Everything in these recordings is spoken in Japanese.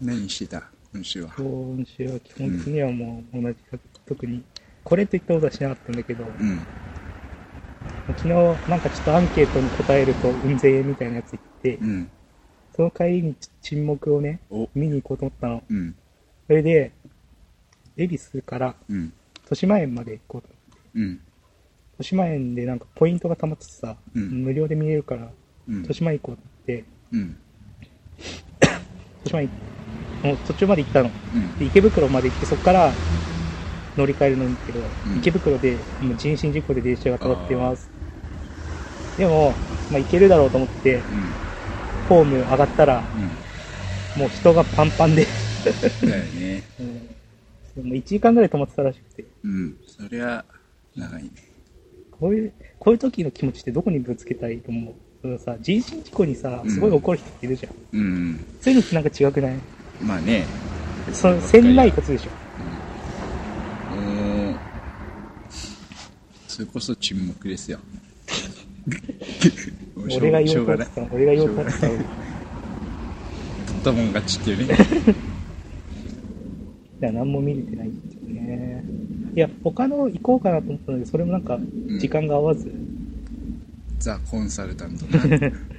何してた今週は。今週は基本的にはもう同じか、特に、これといったことはしなかったんだけど、うん。昨日なんかちょっとアンケートに答えると運勢みたいなやつ言って、うん。その帰りに沈黙をね、お、見に行こうと思ったの。うん。それで、恵比寿からうん。豊島園まで行こうと。うん。豊島園でなんかポイントが溜まっててさ、うん無料で見れるから、うん豊。島園行こうって。豊島園、もう途中まで行ったの。うん。で池袋まで行って、そこから乗り換えるのにけど、うん池袋でもう人身事故で電車が止まってます。でも、まあ行けるだろうと思って、ホーム上がったら、うん。もう人がパンパンで、うん。だよね。うんもう1時間ぐらい止まってたらしくて、うん。そりゃ、長いね。こういう、こういう時の気持ちってどこにぶつけたいと思う？そのさ、人身事故にさ、すごい怒る人っているじゃん。うん。そういうのってなんか違くない？まあね。その、せんないことでしょ。うん。それこそ沈黙ですよ。俺が言おうと思ってた、俺が言おうと思ってた。取ったもん勝ちっていうね。いや、何も見れてないんですよね。いや、他の行こうかなと思ったんだけど、それもなんか、時間が合わず。ザ・コンサルタントな。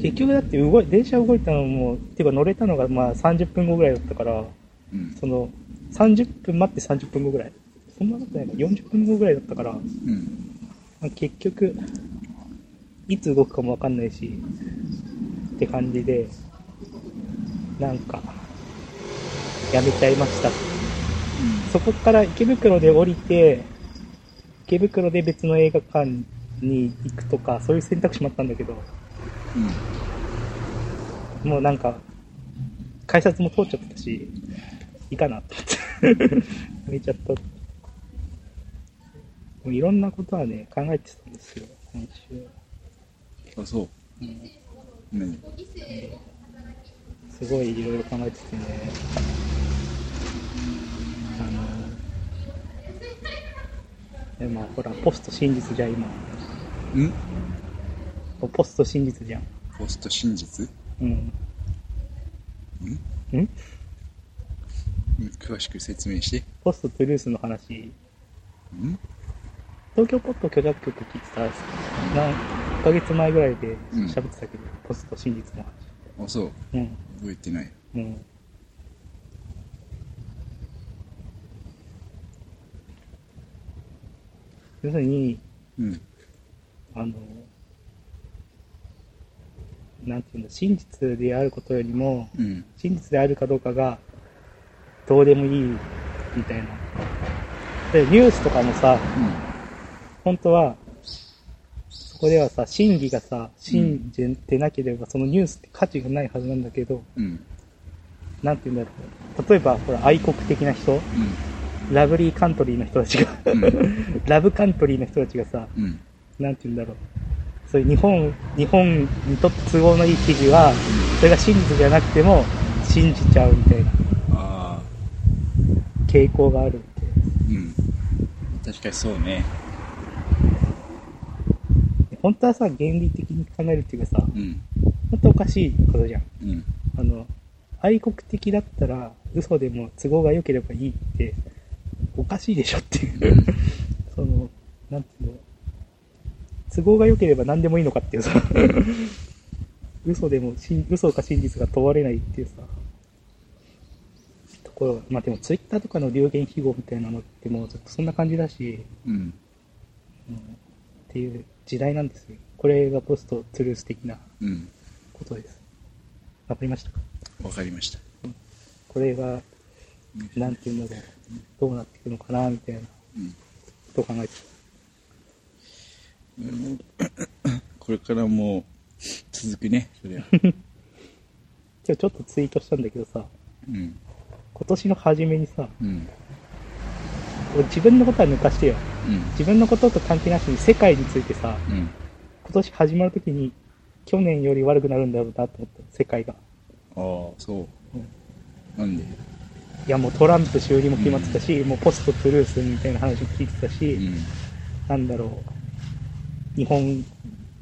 結局だって動い、電車動いたのも、っていうか乗れたのがまあ30分後ぐらいだったから、うん。その、30分待って30分後ぐらい。そんなことないか、40分後ぐらいだったから、うん。まあ結局、いつ動くかもわかんないし、って感じで、なんか、やめちゃいました。そこから池袋で降りて、池袋で別の映画館に行くとか、そういう選択肢もあったんだけど、うん。もうなんか、改札も通っちゃってたし、いいかなと思って。やめちゃった。でもいろんなことはね、考えてたんですよ、今週。あ、そう。何すごいいろいろ考えててね。あの、でまあほら、ポスト真実じゃん、今。ん？ポスト真実じゃん。ポスト真実？うん。ん？ん？詳しく説明して。ポストトゥルースの話、ん？東京ポット許諾局聞いてたら、何ヶ月前ぐらいでうん喋ってたけど、ポスト真実の話。あ、そう。うん。覚えてない。うん。要するに、うん。あの、なんていうの、真実であることよりも、うん。真実であるかどうかが、どうでもいい、みたいな。で、ニュースとかもさ、本当は、そこではさ、真偽がさ、信じてなければ、そのニュースって価値がないはずなんだけど、うん。なんていうんだろう。例えば、ほら、愛国的な人、ラブリーカントリーの人たちが、うん。ラブカントリーの人たちがさ、うん。なんて言うんだろう。そういう日本、日本にとって都合のいい記事は、それが真実じゃなくても、信じちゃうみたいな。傾向があるみうん。確かにそうね。本当はさ、原理的に考えるっていうかさ、うん。本当おかしいことじゃん。うん。あの、愛国的だったら、嘘でも都合が良ければいいって、おかしいでしょっていう。その、なんていうの、都合が良ければ何でもいいのかっていうさ、嘘でも嘘か真実が問われないっていうさ、ところ、まあでもツイッターとかの流言飛語みたいなのってもうずっとそんな感じだし、うん。うんっていう時代なんですよ。これがポストトゥルース的なうん。ことです。わかりましたか？わかりました。これが、なんていうんだろう、どうなっていくのかな、みたいなうん。ことを考えてこれからもう、続くね、そり ゃ。今日ちょっとツイートしたんだけどさ、うん。今年の初めにさ、うん。俺自分のことは抜かしてよ。うん。自分のことと関係なしに世界についてさ、うん。今年始まるときに、去年より悪くなるんだろうなと思った、世界が。ああ、そう。うんなんで？いやもうトランプ修理も決まってたし、もうポストトゥルースみたいな話も聞いてたし、うん。なんだろう、日本、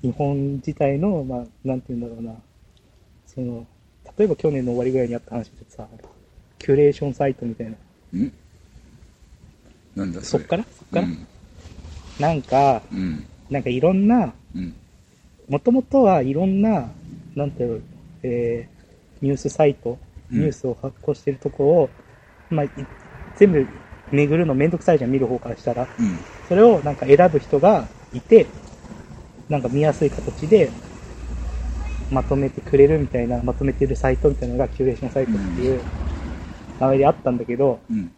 日本自体の、まあ、なんて言うんだろうな、その、例えば去年の終わりぐらいにあった話でさ、キュレーションサイトみたいな。ん？なんだそれそっから？そっから、うん。なんか、うん。なんかいろんな、うん。もともとはいろんな、なんていうの、えー、ニュースサイト、うんニュースを発行してるとこを、まあ、い全部巡るのめんどくさいじゃん、見る方からしたら。うん。それをなんか選ぶ人がいて、なんか見やすい形でまとめてくれるみたいな、まとめてるサイトみたいなのがキュレーションサイトっていう名前であったんだけど、うん。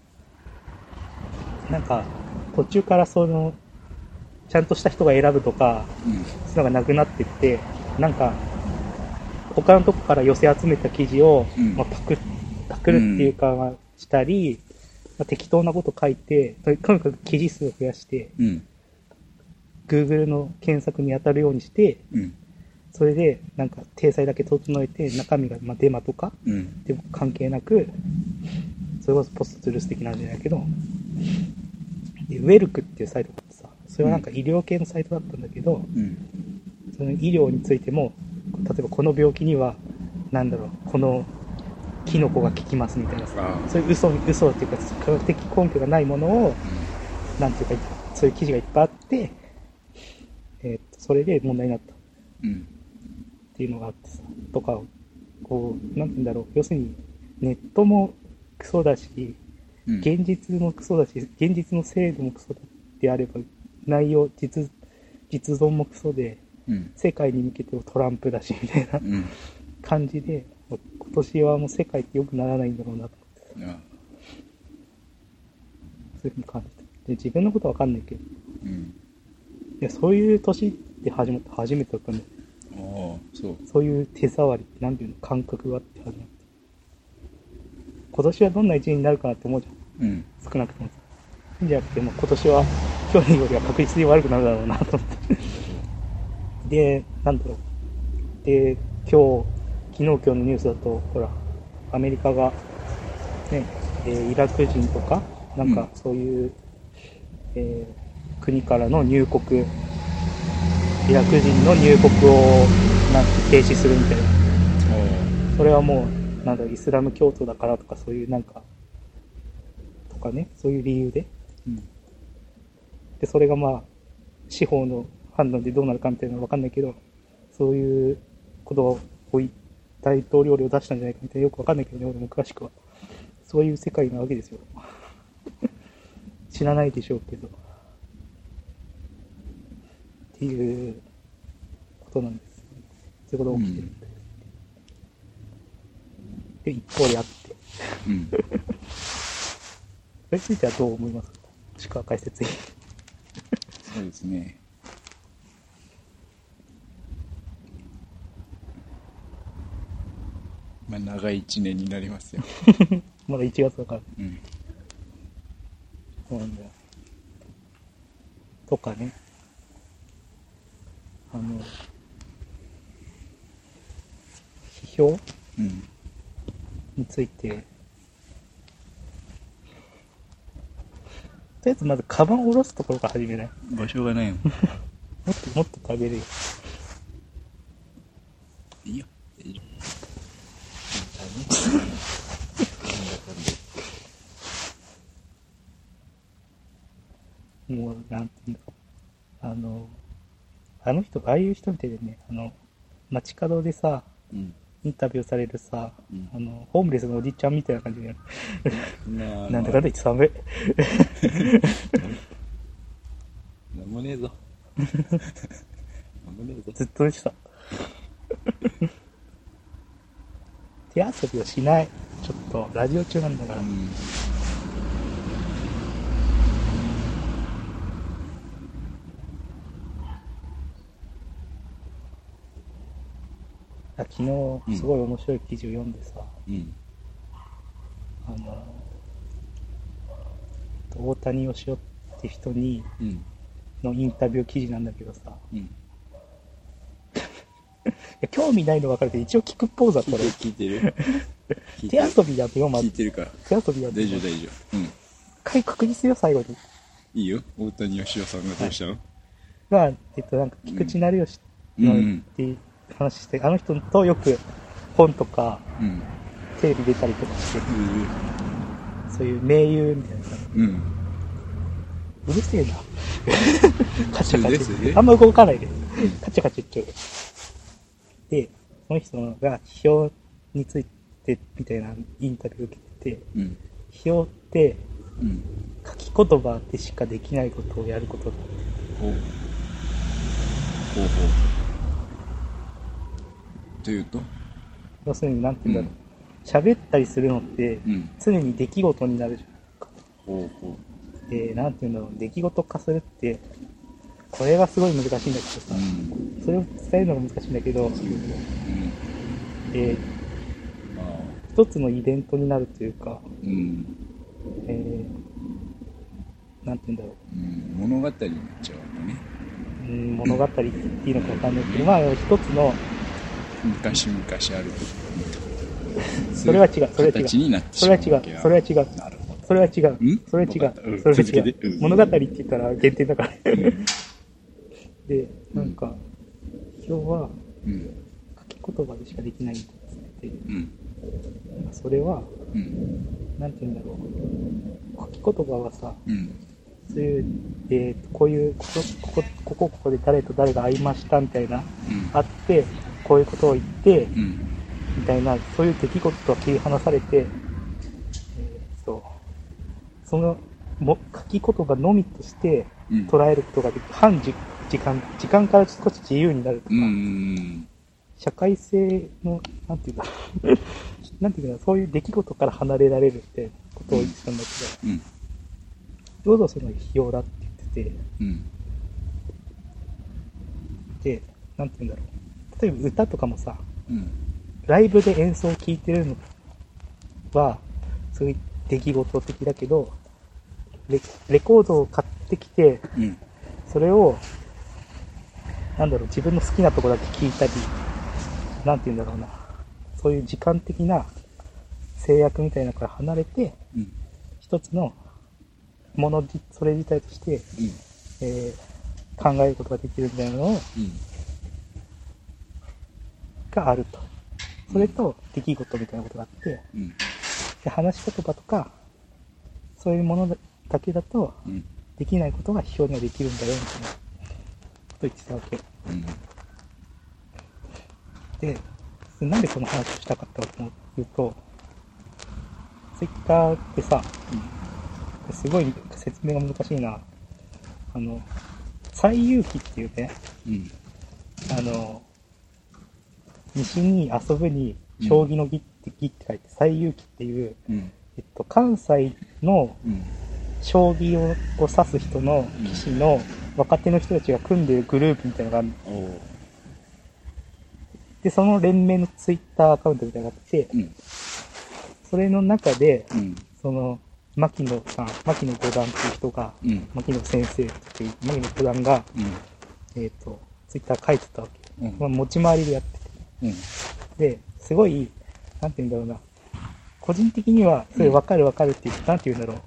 なんか途中からその、ちゃんとした人が選ぶとか、うん。そういうのがなくなってって、なんか、他のとこから寄せ集めた記事を、うんまあ、パクっパクるっていうか、まあしたり、まあ、適当なこと書いて、とにかく記事数を増やして、うん。Google の検索に当たるようにして、うん。それで、なんか、体裁だけ整えて、中身が、まあ、デマとか、うん。でも関係なく、それこそポストツールス的なんじゃないけど、でウェルクっていうサイトがあってさ、それはなんか医療系のサイトだったんだけど、うん。その医療についても、例えばこの病気には、なんだろう、このキノコが効きますみたいなさ。そういう嘘、嘘っていうか、科学的根拠がないものを、なんていうか、そういう記事がいっぱいあって、それで問題になったっうん。ていうのがあってさ、とか、こう、なんていうんだろう、要するに、ネットもクソだし、うん。現実もクソだし、現実の制度もクソだってあれば、内容、実、実存もクソで、うん。世界に向けてもトランプだし、みたいなうん。感じで、今年はもう世界って良くならないんだろうなと思って、あそういうふうに感じた。で、自分のことはわかんないけど、うん。いや、そういう年って始まった、初めてだったんだよ。ああ、そう。そういう手触り、なんていうの、感覚があって始まった。今年はどんな一年になるかなって思うじゃん。うん。少なくとも。じゃなくて、もう今年は去年よりは確実に悪くなるだろうなと思って。で、なんだろう。で、今日、昨日今日のニュースだと、ほら、アメリカが、ね、えーイラク人とか、なんかうんそういう、えー国からの入国、イラク人の入国をなんか停止するみたいな。あそれはもう、なんだイスラム教徒だからとか、そういうなんか、とかね、そういう理由で。うん。で、それがまあ、司法の判断でどうなるかみたいなのはわかんないけど、そういうことを大統領令を出したんじゃないかみたいなよくわかんないけどね、俺も詳しくは。そういう世界なわけですよ。知らないでしょうけど。っていうことなんです。そういうことが起きてるんです。で、一方であって。うん。それについてはどう思いますか？石川解説員。そうですね。まあ、長い一年になりますよ。まだ1月だから。うん。そうなんだよ。とかね。あの、批評？うん。について、とりあえずまずカバンを下ろすところから始めない？場所がないの。もっともっと食べるよ。いいよ。大丈もう、なんていうんだろう。あの、あの人、ああいう人みたいでね、あの、街角でさ、うん。インタビューされるさ、うん。あの、ホームレスのおじちゃんみたいな感じで、まあなんだかんだ言って寒い。なんもねえぞ。なんもねえぞ。ずっと寝てた。手遊びをしない。ちょっと、ラジオ中なんだから。うん。昨日、すごい面白い記事を読んでさ、うん。あの、大谷義雄って人に、うん。のインタビュー記事なんだけどさ、うん。興味ないの分かるけど、一応聞くポーズだったら、聞いてる手遊びだとよ、まず。聞いてるから。手遊びだと。大丈夫大丈夫。うん。一回確実よ、最後に。いいよ。大谷義雄さんがどうしたの、が、えっと、なんか、菊池成吉のうんうんって話して、あの人とよく本とか、うん。テレビ出たりとかして、うそういう名優みたいなさ、うん。うるせえな。カチャカチャ。あんま動かないで。カチャカチャ言っちゃう。で、その人が批評についてみたいなインタビューを受けてて、うん。批評ってうん。書き言葉でしかできないことをやることだ。ほう。ほうほう。というと？要するに、なんて言うんだろう。喋、ったりするのってうん。常に出来事になるじゃんか。ほうほで、なんて言うんだろう。出来事化するって、これがすごい難しいんだけどう。さう、ん。それを伝えるのが難しいんだけど、うん。えーああ。一つのイベントになるというか、うん。えー、なんて言うんだろうん。物語になっちゃうのね。う。うん、物語って言っていいのかわかんないけど、まあ、一つの、昔々ある。それは違うそれは違う形になってそれは違うそれは違う、なるほど。それは違う、ん？それは違うんう、それは続け違う。てうん物語って言ったら限定だから。うん。で、なんか、今日はうん。書き言葉でしかできないんだって、うん。それは、うん。なんて言うんだろう。書き言葉はさ、うん。そういう、えーと、こういう、ここ、ここ、ここ、ここで誰と誰が会いましたみたいな、うん。あって、こういうことを言って、うん。みたいな、そういう出来事とは切り離されて、えーそう、そのも書き言葉のみとしてうん。捉えることができる、半時時間、時間から少し自由になるとか、うん。うん。社会性の、なんていうんだ なんていうんだろう、そういう出来事から離れられるってことを言ってたんだけうん。ど、どうぞその批評だって言ってて、うん。で、なんていうんだろう、例えば歌とかもさ、うん。ライブで演奏を聴いてるのは、そういう出来事的だけど、レレコードを買ってきて、うん。それを、なんだろう、自分の好きなとこだけ聴いたり、なんて言うんだろうな、そういう時間的な制約みたいなのから離れて、うん。一つのものじ、それ自体として、うん。えー考えることができるみたいなのをうん。があると。それと出来事みたいなことがあって、うん。で話し言葉とか、そういうものだけだと、うん。できないことが批評にはできるんだよ、みたいなこと言ってたわけ。うん。で、なんでこの話をしたかったかというと、ツイッターってさ、すごい説明が難しいな。あの、最遊記っていうね、うん。あの、西に遊ぶに、将棋の儀って儀って書いて、最遊記っていう、うん。えっと、関西のうん。将棋をを指す人の棋士の若手の人たちが組んでるグループみたいなのがあるおう。で、その連盟のツイッターアカウントみたいなのがあって、うん。それの中で、うん。その、牧野さん、牧野五段っていう人が、うん。牧野先生っていう、牧野五段が、うん。えっ、と、ツイッター書いてたわけ。うんまあ、持ち回りでやってて。うん。で、すごい、なんて言うんだろうな。個人的には、それ分かる分かるって言って、なんて言うんだろう。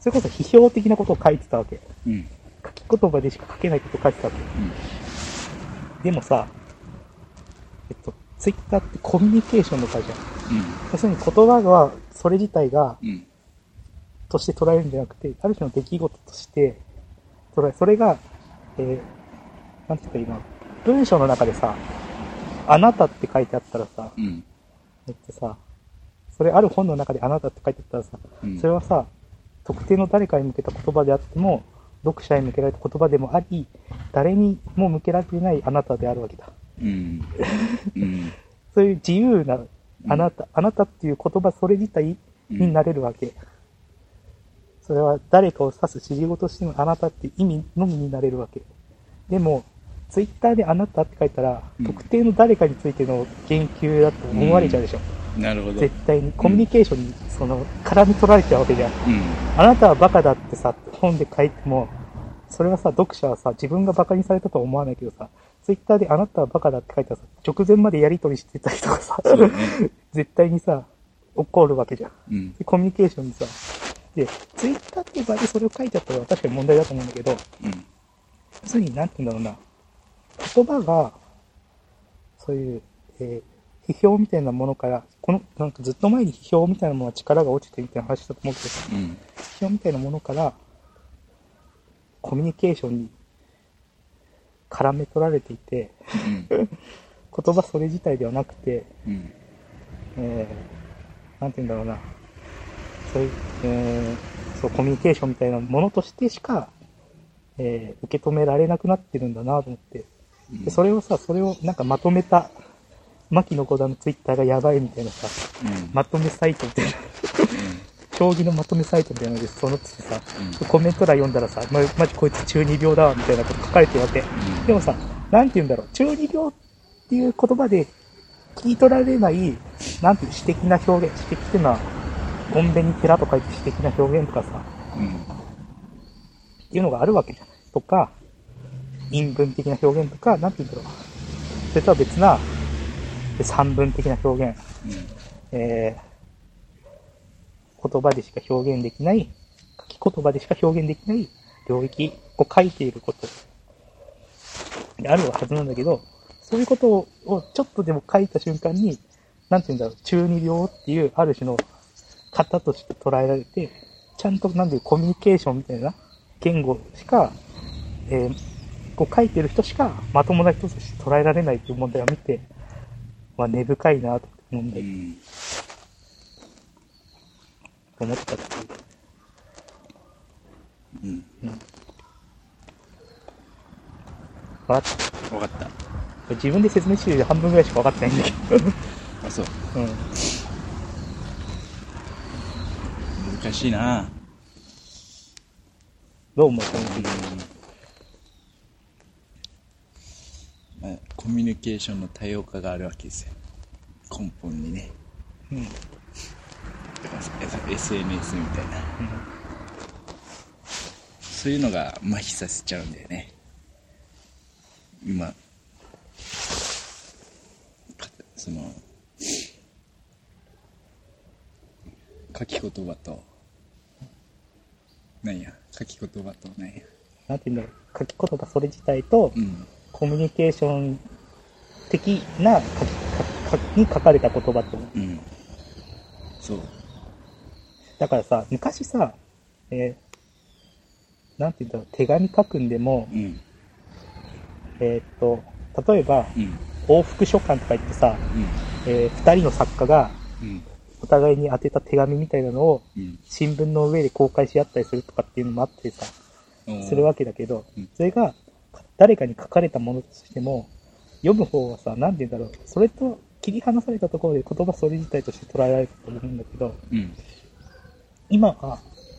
それこそ批評的なことを書いてたわけ。うん。書き言葉でしか書けないことを書いてたわけ。でもさ、えっと、ツイッターってコミュニケーションの会じゃん。要するに言葉が、それ自体が、うん。うん。として捉えるんじゃなくて、ある種の出来事として捉え、それが、えー、なんて言ったらいいの？文章の中でさ、あなたって書いてあったらさ、うん。えっとさ、それある本の中であなたって書いてあったらさ、うんそれはさ、特定の誰かに向けた言葉であっても、読者に向けられた言葉でもあり、誰にも向けられていないあなたであるわけだ。うん。うん。そういう自由なあなた、あなたっていう言葉それ自体になれるわけ。それは誰かを指す指示語としてのあなたっていう意味のみになれるわけ。でも、ツイッターであなたって書いたら、うん特定の誰かについての言及だと思われちゃうでしょ。なるほど。絶対に。コミュニケーションに、その、絡み取られちゃうわけじゃん。うん。あなたはバカだってさ、本で書いても、それはさ、読者はさ、自分がバカにされたとは思わないけどさ、ツイッターであなたはバカだって書いたらさ、直前までやり取りしてたりとかさ、ね。絶対にさ、怒るわけじゃん。うん。でコミュニケーションにさ、で、ツイッターっていう場合でそれを書いちゃったら確かに問題だと思うんだけど、うん。要するに、なんて言うんだろうな、言葉が、そういう、えー批評みたいなものから、この、なんかずっと前に批評みたいなものは力が落ちてみたいな話だと思うけどさ、うん。批評みたいなものから、コミュニケーションに絡め取られていて、うん。言葉それ自体ではなくて、うん。えー、なんて言うんだろうな、そういう、えー、そう、コミュニケーションみたいなものとしてしか、えー、受け止められなくなってるんだなと思って、でそれをさ、それをなんかまとめた、牧野五段のツイッターがやばいみたいなさ、うん。まとめサイトみたいな、将棋のまとめサイトみたいなので、そのってさ、うコメント欄読んだらさ、ま、マジこいつ中二病だわ、みたいなこと書かれてるわけ。でもさ、なんて言うんだろう、中二病っていう言葉で聞い取られない、なんていう、詩的な表現、詩的っていうのは、ゴンベに寺と書いて詩的な表現とかさ、うん。っていうのがあるわけじゃない。とか、陰文的な表現とか、なんて言うんだろう。それとは別な、三文的な表現、えー、言葉でしか表現できない、書き言葉でしか表現できない領域を書いていることであるはずなんだけど、そういうことをちょっとでも書いた瞬間に、なんて言うんだろう、中二病っていうある種の型として捉えられて、ちゃんとなんでコミュニケーションみたいな言語しか、えー、こう書いてる人しかまともな人として捉えられないという問題を見て、まあ根深いなと思うんだようん。思ったっていう。うん。わかったわかった。自分で説明してる半分ぐらいしか分かってないんだけど。あ、そう。うん。難しいなどう思う？このうんまあ、コミュニケーションの多様化があるわけですよ。根本にね。うん。だから SNS みたいな。そういうのが麻痺させちゃうんだよね。今、かその、書き言葉と、なんや、書き言葉となんや？なんて言うんだろう。書き言葉それ自体とう、ん。コミュニケーション的な書き、に書かれた言葉と。うん。そう。だからさ、昔さ、えー、なんて言うんだろう。手紙書くんでも、うん。えーっと、例えば、うん。往復書簡とか言ってさ、うん。えー二人の作家がうん。お互いに当てた手紙みたいなのをうん。新聞の上で公開し合ったりするとかっていうのもあってさ、するわけだけどうん、それが誰かに書かれたものとしても、読む方はさ、なんて言うんだろう、それと切り離されたところで言葉それ自体として捉えられると思うんだけど、うん。今は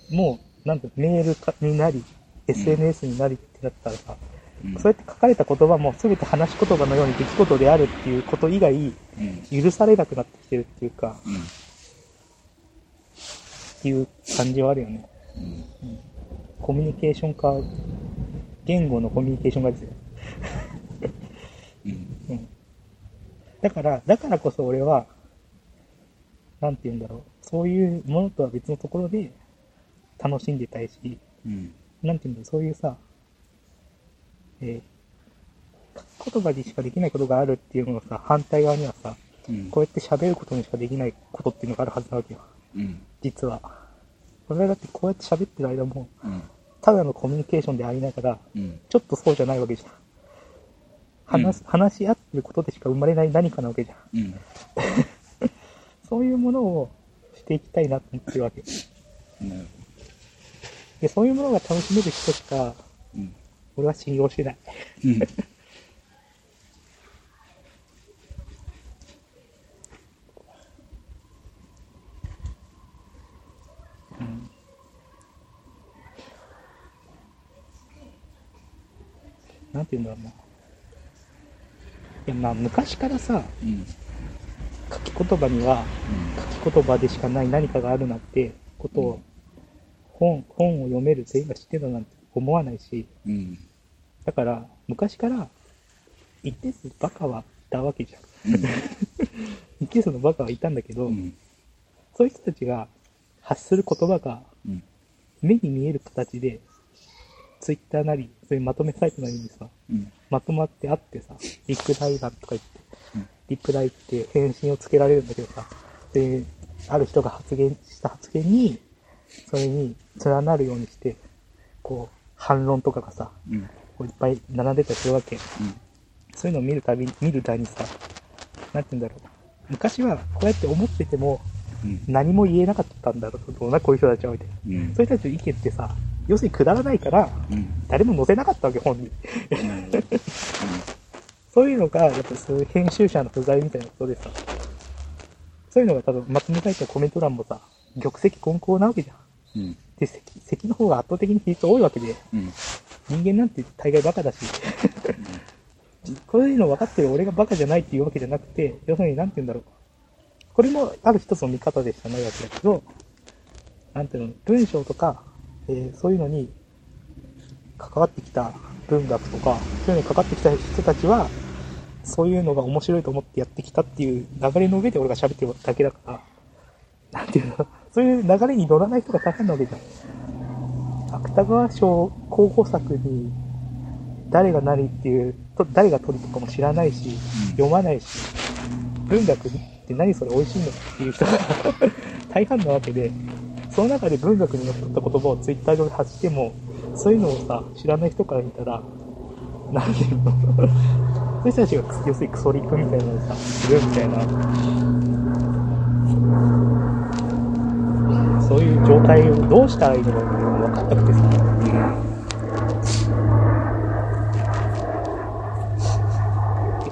もう、なんてメールかになり、SNS になりってなったらさ、うん。そうやって書かれた言葉も全て話し言葉のように出来事であるっていうこと以外、うん。許されなくなってきてるっていうか、うん。っていう感じはあるよね。うん。コミュニケーション化、言語のコミュニケーション化ですよ。うん。うん。だから、だからこそ俺は、なんて言うんだろう。そういうものとは別のところで楽しんでたいし、うん。なんて言うんだろう、そういうさ、えー、書き言葉にしかできないことがあるっていうののさ、反対側にはさ、うん。こうやって喋ることにしかできないことっていうのがあるはずなわけよ。うん。実は。俺はだってこうやって喋ってる間も、うん。ただのコミュニケーションでありながら、うん。ちょっとそうじゃないわけじゃん。話す、話し合ってることでしか生まれない何かなわけじゃん。うん。そういうものをしていきたいなと思ってるわけ。なるで、そういうものが楽しめる人しか、うん。俺は信用してない。うん。なんて言うんだろうな。いや、まあ、昔からさ、うん。書き言葉には、書き言葉でしかない何かがあるなんてことを、本、本を読める全員が知ってたなんて思わないし、うん。だから、昔から、一定数バカはいたわけじゃん。一定数のバカはいたんだけど、うん。そういう人たちが発する言葉がうん。目に見える形で、ツイッターなり、そういうまとめサイトなりにさ、うん。まとまってあってさ、ビッグダイランとか言って、リプライって返信をつけられるんだけどさ、で、ある人が発言した発言に、それに連なるようにして、こう、反論とかがさ、うん。こういっぱい並んでたりするわけ。うん。そういうのを見るたびに、見るたびにさ、なんて言うんだろう。昔はこうやって思っててもうん。何も言えなかったんだろうな、こういう人たちはみたいな。うん。そういう人たちの意見ってさ、要するにくだらないから、うん。誰も載せなかったわけ、本に。そういうのが、やっぱそういう編集者の不在みたいなことでさ、そういうのが多分、まとめたいコメント欄もさ、玉石混交なわけじゃん。うん。で、石、石の方が圧倒的に比率多いわけで、うん。人間なんて大概バカだし、こういうの分かってる俺がバカじゃないっていうわけじゃなくて、要するになんて言うんだろう。これもある一つの見方でしかないわけだけど、なんていうの、文章とか、えーそういうのに関わってきた文学とか、そういうのに関わってきた人たちは、そういうのが面白いと思ってやってきたっていう流れの上で俺が喋ってるだけだから、なんていうの、そういう流れに乗らない人が大変なわけじゃん。芥川賞候補作に誰が何っていう、と誰が取るとかも知らないし、読まないし、文学って何それ美味しいの？っていう人が 大半なわけで、その中で文学にのっとった言葉をツイッター上で発しても、そういうのをさ、知らない人から見たら、なんていうのそういう人たちが要するにクソリップみたいなのをさ、するみたいな、そういう状態をどうしたらいいのか分かんなくてさ、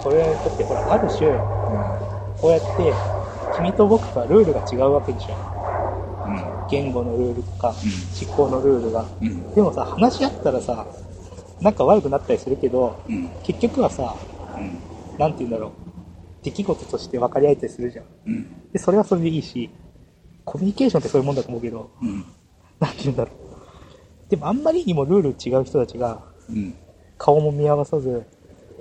これだってほら、ある種、こうやって、君と僕とはルールが違うわけでしょ。言語のルールとか、思考のルールが。でもさ、話し合ったらさ、なんか悪くなったりするけど、うん。結局はさ、うん。なんて言うんだろう。出来事として分かり合えたりするじゃん。うん。で、それはそれでいいし、コミュニケーションってそういうもんだと思うけど、うん。なんて言うんだろう。でもあんまりにもルール違う人たちが、うん。顔も見合わさず、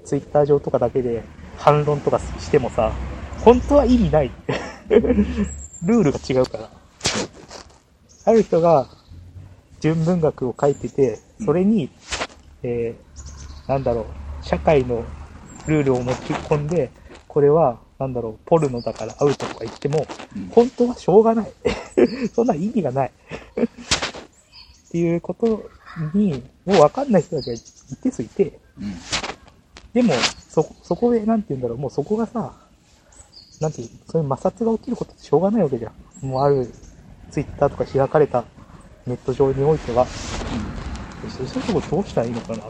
ツイッター上とかだけで反論とかしてもさ、本当は意味ない。ルールが違うから。ある人が純文学を書いてて、それに、えー、なんだろう、社会のルールを持ち込んで、これは、なんだろう、ポルノだからアウトとか言っても、うん本当はしょうがない。そんな意味がない。っていうことに、もうわかんない人たちが一定数いて、うん。でも、そ、そこで、なんて言うんだろう、もうそこがさ、なんていう、そういう摩擦が起きることってしょうがないわけじゃん。もうある、ツイッターとか開かれたネット上においては、そういうとこどうしたらいいのかな？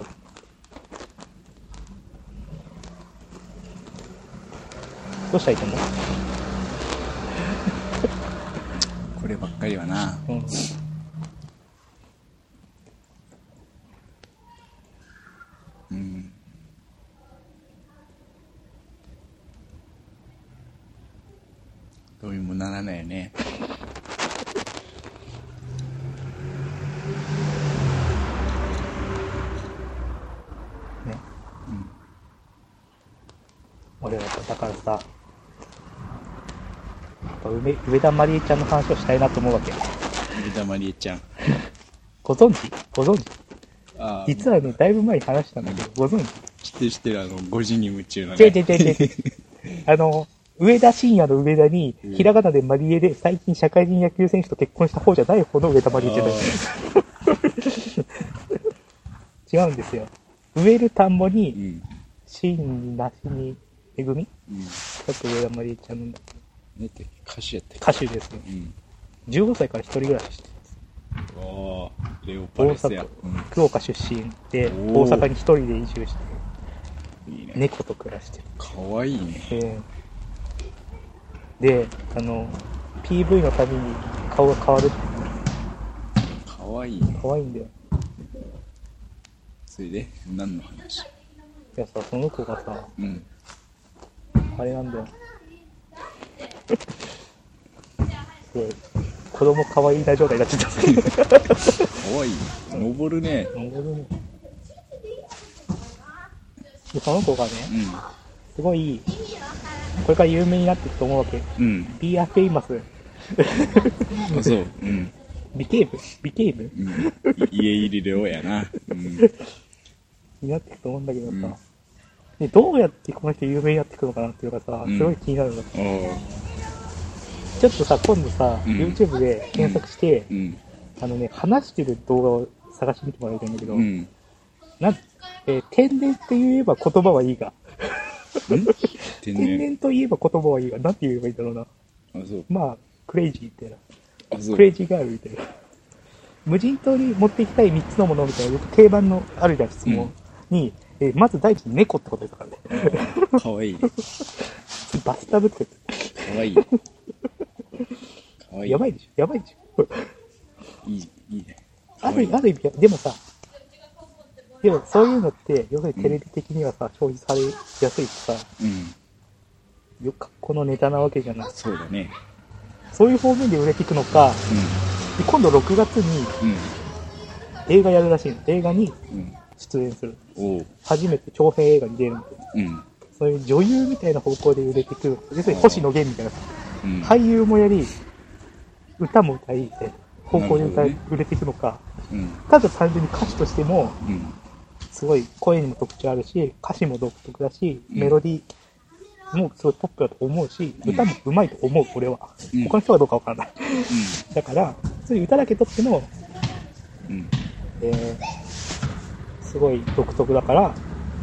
どうしたらいいと思 こればっかりはな。ううん。うん。どうにもならないよね。ね。うん。俺はだからさ、梅上田まりえちゃんの話をしたいなと思うわけ。上田まりえちゃん。ご存知？ご存知？実はね、だいぶ前に話したんだけど、ご存知？知ってる知ってる、あの、5時に夢中の違う違うね。違う違う。あの、上田晋也の上田にうん、ひらがなでマリエで、最近社会人野球選手と結婚した方じゃない方の上田マリエじゃない。違うんですよ。植える田んぼうに、ん。真になしに、めぐみ？うん。ちょっと上田マリエちゃんのねって歌手やって歌手ですよ。うん。15歳から一人暮らししておー、レオパ大レスや福岡出身で、おー大阪に一人で移住して、ん。いいね。猫と暮らしてる。かわいいね。えーで、あの、PV のたびに顔が変わるってかわいいね。可愛いんだよ。それで、何の話？いやさ、その子がさ、うん。あれなんだよ。で、子供可愛いな状態になっちゃった。かわいい。登るね。登るねで、その子がね、うすごい、これから有名になっていくと思うわけ。ん。うん。Be a famous, あ、そう。うん。became, became うん。家入りレオやな。うん。になっていくと思うんだけどさ、うんで、どうやってこの人有名になっていくのかなっていうのがさ、うんすごい気になるの。おちょっとさ、今度さ、うん YouTube で検索して、うん。あのね、話してる動画を探してみてもらいたいんだけど、うん。んなん、えー天然って言えば言葉はいいが、天 天然。然と言えば言葉はいいが、なんて言えばいいんだろうな。あ、そう。まあ、クレイジーみたいな。クレイジーガールみたいな。無人島に持っていきたい3つのものみたいな、よく定番のあるじゃん、質問に、えーまず第一に猫ってことですからね。かわいい。バスタブって、かわいい。かわいい。やばいでしょやばいでしょいい、いいね。ある、ある意味、でもさ、でもそういうのって、要するにテレビ的にはさ、消費されやすいしさ、うん。よくこのネタなわけじゃない。そうだね。そういう方面で売れていくのか、で今度6月にうん。うん。映画やるらしいの。映画にうん。出演する。初めて長編映画に出るの。うん。そういう女優みたいな方向で売れていく。要するに星野源みたいな。うん。俳優もやり、歌も歌いって、方向で歌い、ね売れていくのか、うん。ただ単純に歌手としても、うん。すごい声にも特徴あるし、歌詞も独特だし、うんメロディーもすごいポップだと思うし、うん歌も上手いと思う、俺は。うん他の人はどうかわからない。だから、そういう歌だけとっても、うん。えーすごい独特だから、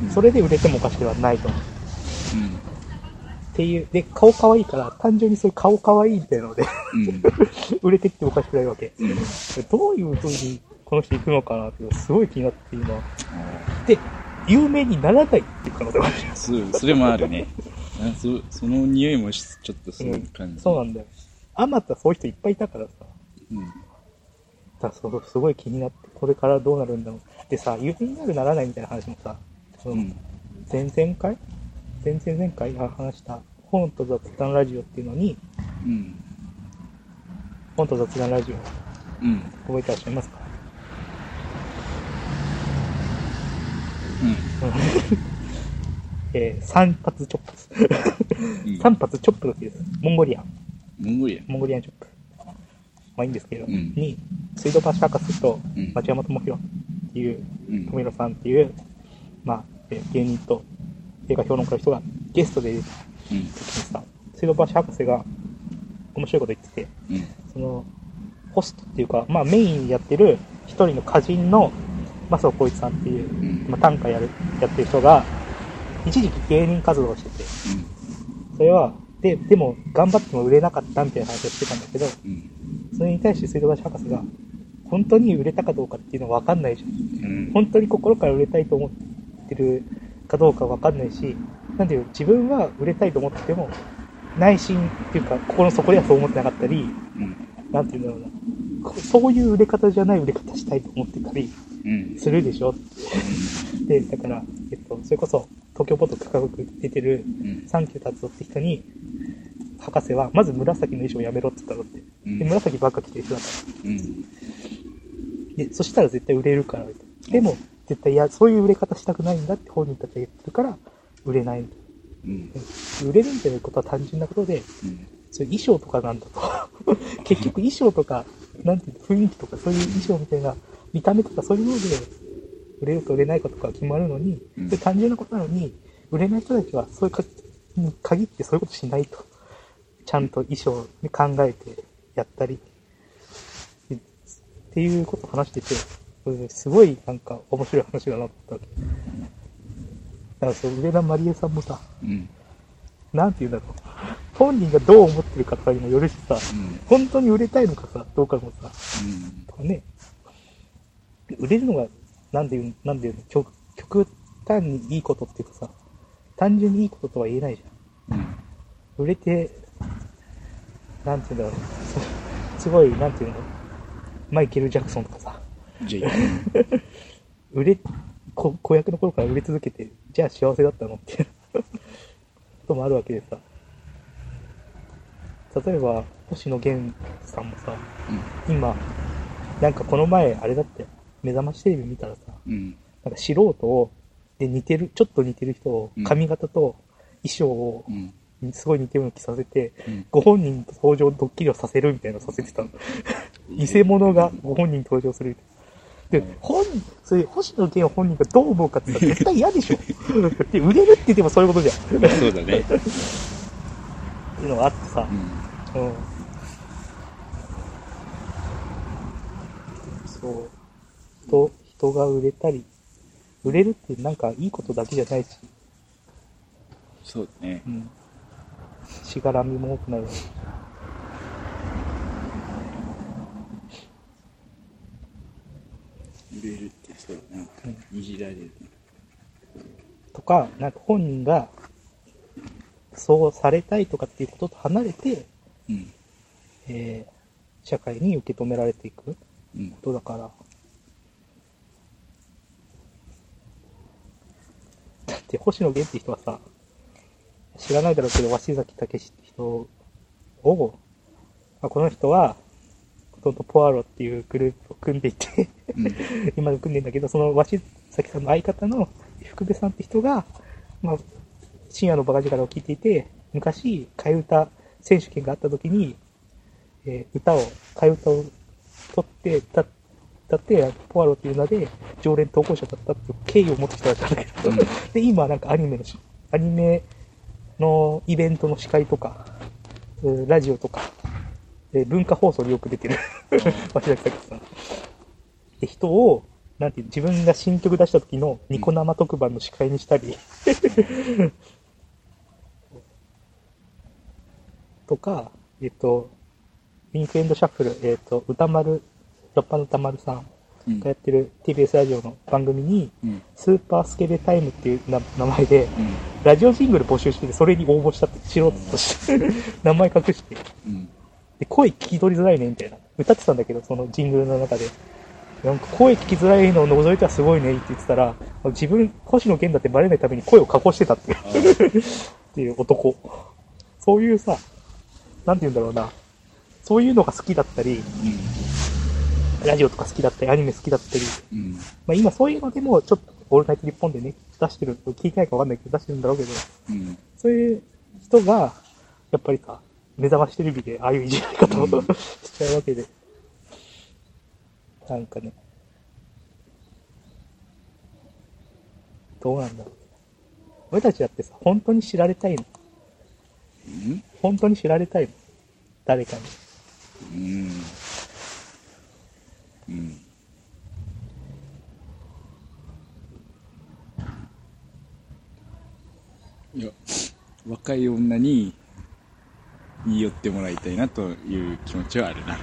うん。それで売れてもおかしくはないと思う。うん。っていう、で、顔可愛いから、単純にそういう顔可愛いみたいなので、うん。売れてきてもおかしくないわけ。うん。どういう風にこの人行くのかなってすごい気になって今。あで、有名にならないっていう可能性もあるそう、それもあるね。あそその匂いもしちょっとする感じ。そうなんだよ。あまたそういう人いっぱいいたからさ。うん。だすごい気になって、これからどうなるんだろう。でさ、有名になるならないみたいな話もさ、そのうん。前々回？前々前回？話した本と雑談ラジオっていうのに、うん。本と雑談ラジオうん。覚えてらっしゃいますか？えー、三発チョップ。三発チョップの日です。モンゴリアン。モンゴリア。モンゴリアンチョップ。まあいいんですけど、うんに、水道橋博士とうん町山智博っていう、うん。富野さんっていう、まあ、えー芸人と映画評論家の人がゲストで出てたうん。時にさ、水道橋博士が面白いこと言ってて、うん。その、ホストっていうか、まあメインやってる一人の歌人の麻生浩一さんっていう、うん。まあ短歌やる、やってる人が、一時期芸人活動をしてて、それは、で、でも頑張っても売れなかったみたいな話をしてたんだけど、うん。それに対して水道橋博士が、本当に売れたかどうかっていうのは分かんないじゃん。うん。本当に心から売れたいと思ってるかどうか分かんないし、なんていうの自分は売れたいと思ってても、内心っていうか、心の底ではそう思ってなかったり、うん。なんていうんだろうな。こそういう売れ方じゃない売れ方したいと思ってたりうん。するでしょ？で、だから、えっと、それこそ、東京ポット価格出てる、うん。サンキュー達夫って人に、博士は、まず紫の衣装をやめろって言ったのって。うんで、紫ばっか着てる人だかうん。ら。で、そしたら絶対売れるから、みたいなでも、絶対、いや、そういう売れ方したくないんだって本人たちが言ってるから、売れない。うん。売れるっていうことは単純なことで、うん。そういう衣装とかなんだと。結局衣装とか、なんていうの、雰囲気とか、そういう衣装みたいな、見た目とかそういうもので、売れるか売れないかとか決まるのに、うん単純なことなのに、売れない人たちは、そういうか、に限ってそういうことしないと。ちゃんと衣装に考えてやったり、でっていうことを話してて、すごいなんか面白い話だなと思ったわけ。だからそう、上田まりえさんもさ、うん。なんて言うんだろう。本人がどう思ってるかとかにもよるしさ、うん。本当に売れたいのかさ、どうかもさ、うん。とかね。売れるのが、なんで言う、なんで言うの、極極端にいいことっていうかさ、単純にいいこととは言えないじゃん。うん。売れて、なんて言うんだろう。すごい、なんて言うの、マイケル・ジャクソンとかさ、じゃあ、売れ、こ子役の頃から売れ続けて、じゃあ幸せだったの？っていうこともあるわけでさ。例えば、星野源さんもさ、今、なんかこの前、あれだって、目覚ましテレビ見たらさ、うん。なんか素人を、で似てる、ちょっと似てる人をうん、髪型と衣装をう、ん。すごい似てるの着させて、うん。ご本人と登場ドッキリをさせるみたいなのさせてたの。偽物がご本人登場するみたいな。で、本、それ、星野源本人がどう思うかって言ったら絶対嫌でしょ。で、売れるって言ってもそういうことじゃん。っそうだね。ていうのがあってさう、ん。うん。そう。人、人が売れたり、売れるってなんかいいことだけじゃないし、そうだねう。ん。しがらみも多くなる。売れるってそう、ないじられる。とか、なんか本人が、そうされたいとかっていうことと離れて、うん。えー社会に受け止められていくこうん。とだから。だって星野源って人はさ、知らないだろうけど、鷲崎武史って人を、まあ、この人は、ととポアロっていうグループを組んでいて、うん。今組んでんだけど、その鷲崎さんの相方の福部さんって人が、まあ、深夜のバカ力を聞いていて、昔、替え歌選手権があった時に、えー歌を、替え歌を取って歌っ歌って、ポアロっていう名で常連投稿者だったっていう経緯を持ってきた人なんだけど、うんで、今なんかアニメのし、アニメのイベントの司会とか、うんラジオとか、で文化放送によく出てる、鷲崎武さん。で、人を、なんていう、自分が新曲出した時のニコ生特番の司会にしたり、とか、えっと、ウィンクエンドシャッフル、えっと、歌丸、ラッパの歌丸さんがやってる TBS ラジオの番組に、うん。スーパースケベタイムっていうな名前で、うん。ラジオジングル募集してて、それに応募したって、素人として、名前隠して、うん。で、声聞き取りづらいね、みたいな。歌ってたんだけど、そのジングルの中で。なんか声聞きづらいのを除いてはすごいねって言ってたら、自分、星野源だってバレないために声を加工してたってっていう男。そういうさ、なんて言うんだろうな。そういうのが好きだったり、ラジオとか好きだったり、アニメ好きだったり、うん。うん。まあ今そういうのでも、ちょっと、オールナイトニッポンでね、出してる、聞いてないかわかんないけど出してるんだろうけど、うん。そういう人が、やっぱりさ、目覚ましテレビでああいういじられ方を、うんしちゃうわけで。なんかね。どうなんだろう。俺たちだってさ、本当に知られたいの。うん本当に知られたいの。誰かに。うん。うん。いや、若い女に言い寄ってもらいたいなという気持ちはあるな。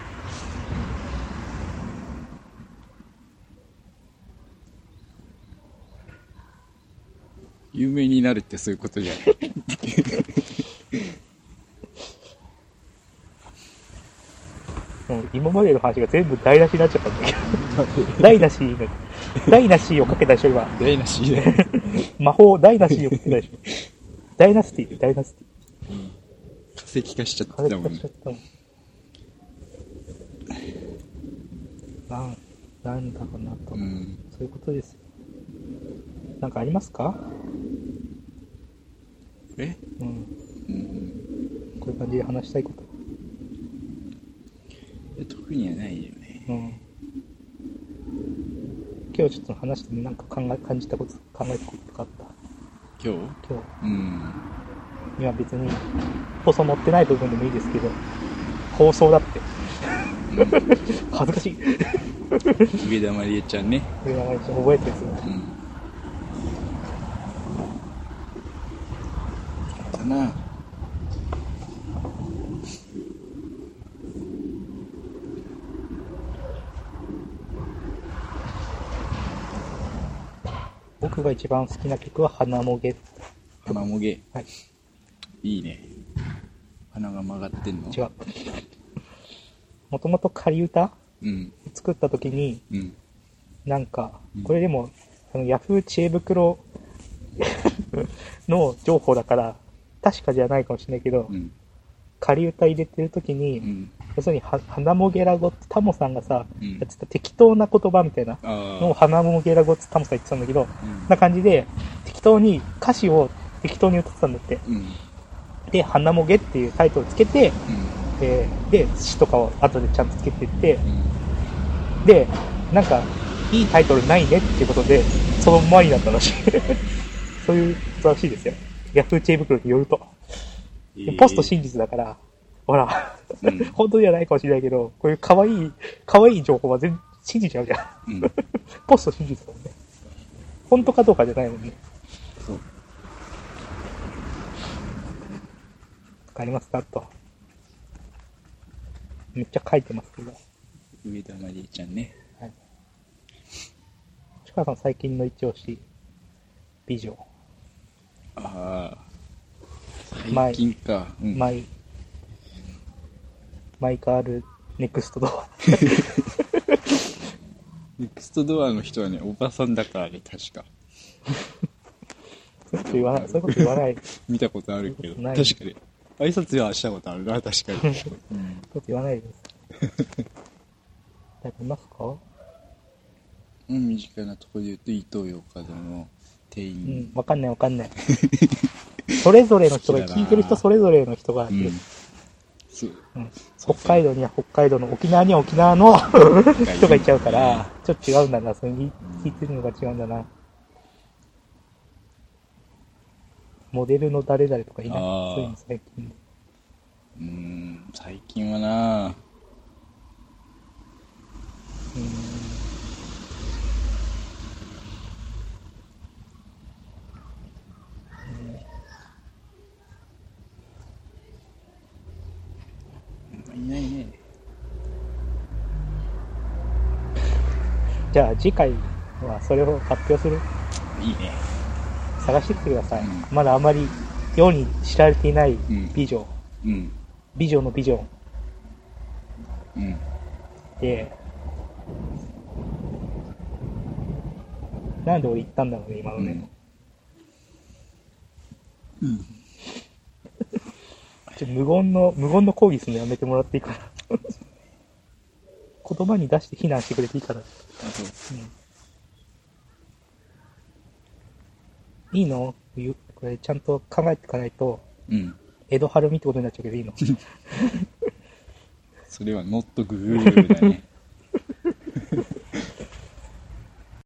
有名になるってそういうことじゃない。うん、今までの話が全部台無しになっちゃったんだけど。台無しの、台無しをかけたでしょ、今。台無しで。魔法、台無しをかけたでしょ。ダイナスティ、ダイナステ化石化しちゃっィ。てたもんね風化しちゃ。ったもん。なん、なんだろうなと。うん。そういうことですよ。なんかありますか？え？うん。うん。こういう感じで話したいこと。特にはないよね。うん。今日ちょっと話してなんか考え、感じたこと、考えたことがあった？今日？今うん。日。いや別に、放送載ってない部分でもいいですけど、放送だって。恥ずかしい。上田まりえちゃんね。これは一応覚えてる？んですよ。うん。だな。が一番好きな曲は花もげ。鼻もげ。はい。いいね。鼻が曲がってんの違う。もともと仮歌うん。作った時に、うん。なんかうん、これでも、あの、ヤフー知恵袋の情報だから、確かじゃないかもしれないけど、うん。仮歌入れてる時に、うん。要するには、花もげら語ってタモさんがさ、うんやってた適当な言葉みたいなあのをあ。花もげら語ってタモさん言ってたんだけど、うんな感じで、適当に歌詞を適当に歌ってたんだって。うん。で、花もげっていうタイトルつけて、うん。えーで、詩とかを後でちゃんとつけていって、うん。で、なんか、いいタイトルないねっていうことで、そのままになったらしい。そういうことらしいですよ。ヤフー知恵袋によると。でポスト真実だから、ほら、うん本当ではないかもしれないけど、こういう可愛い、可愛い情報は全信じちゃうじゃん。うん。ポスト真実だもんね。本当かどうかじゃないもんね。そう。わかりますか？と。めっちゃ書いてますけど。上田まりえちゃんね。はい。鹿さん最近の一押し、美女、ああ。前最近か。うん。マイ、マイカール、ネクストドア。ネクストドアの人はね、おばさんだからね、確か。そういうこと言わない、見たことあるけど。ない確かに。挨拶はしたことあるな、確かに。うん。こと言わないです。誰かいますか？うん、身近なところで言うと、伊東洋華堂の店う員。ん、わかんないわかんない。それぞれの人が、聞いてる人それぞれの人がいる。そう。うん北海道には北海道の、沖縄には沖縄の 人がいちゃうから、ちょっと違うんだな、それに聞いてるのが違うんだな。モデルの誰々とかいない？そういうの最近。うーん、最近はなうーんいないね。じゃあ次回はそれを発表するいいね。探してきてください。うんまだあまり世に知られていないん美女、うん。美女のビジョンうん。で、なんで俺言ったんだろうね、今のね。うん。ちょ無言の、無言の抗議するのやめてもらっていいかな。言葉に出して非難してくれていいかな。あと、いいの？ゆこれちゃんと考えていかないと、うん。江戸晴美ってことになっちゃうけどいいの？それはノットグーだね。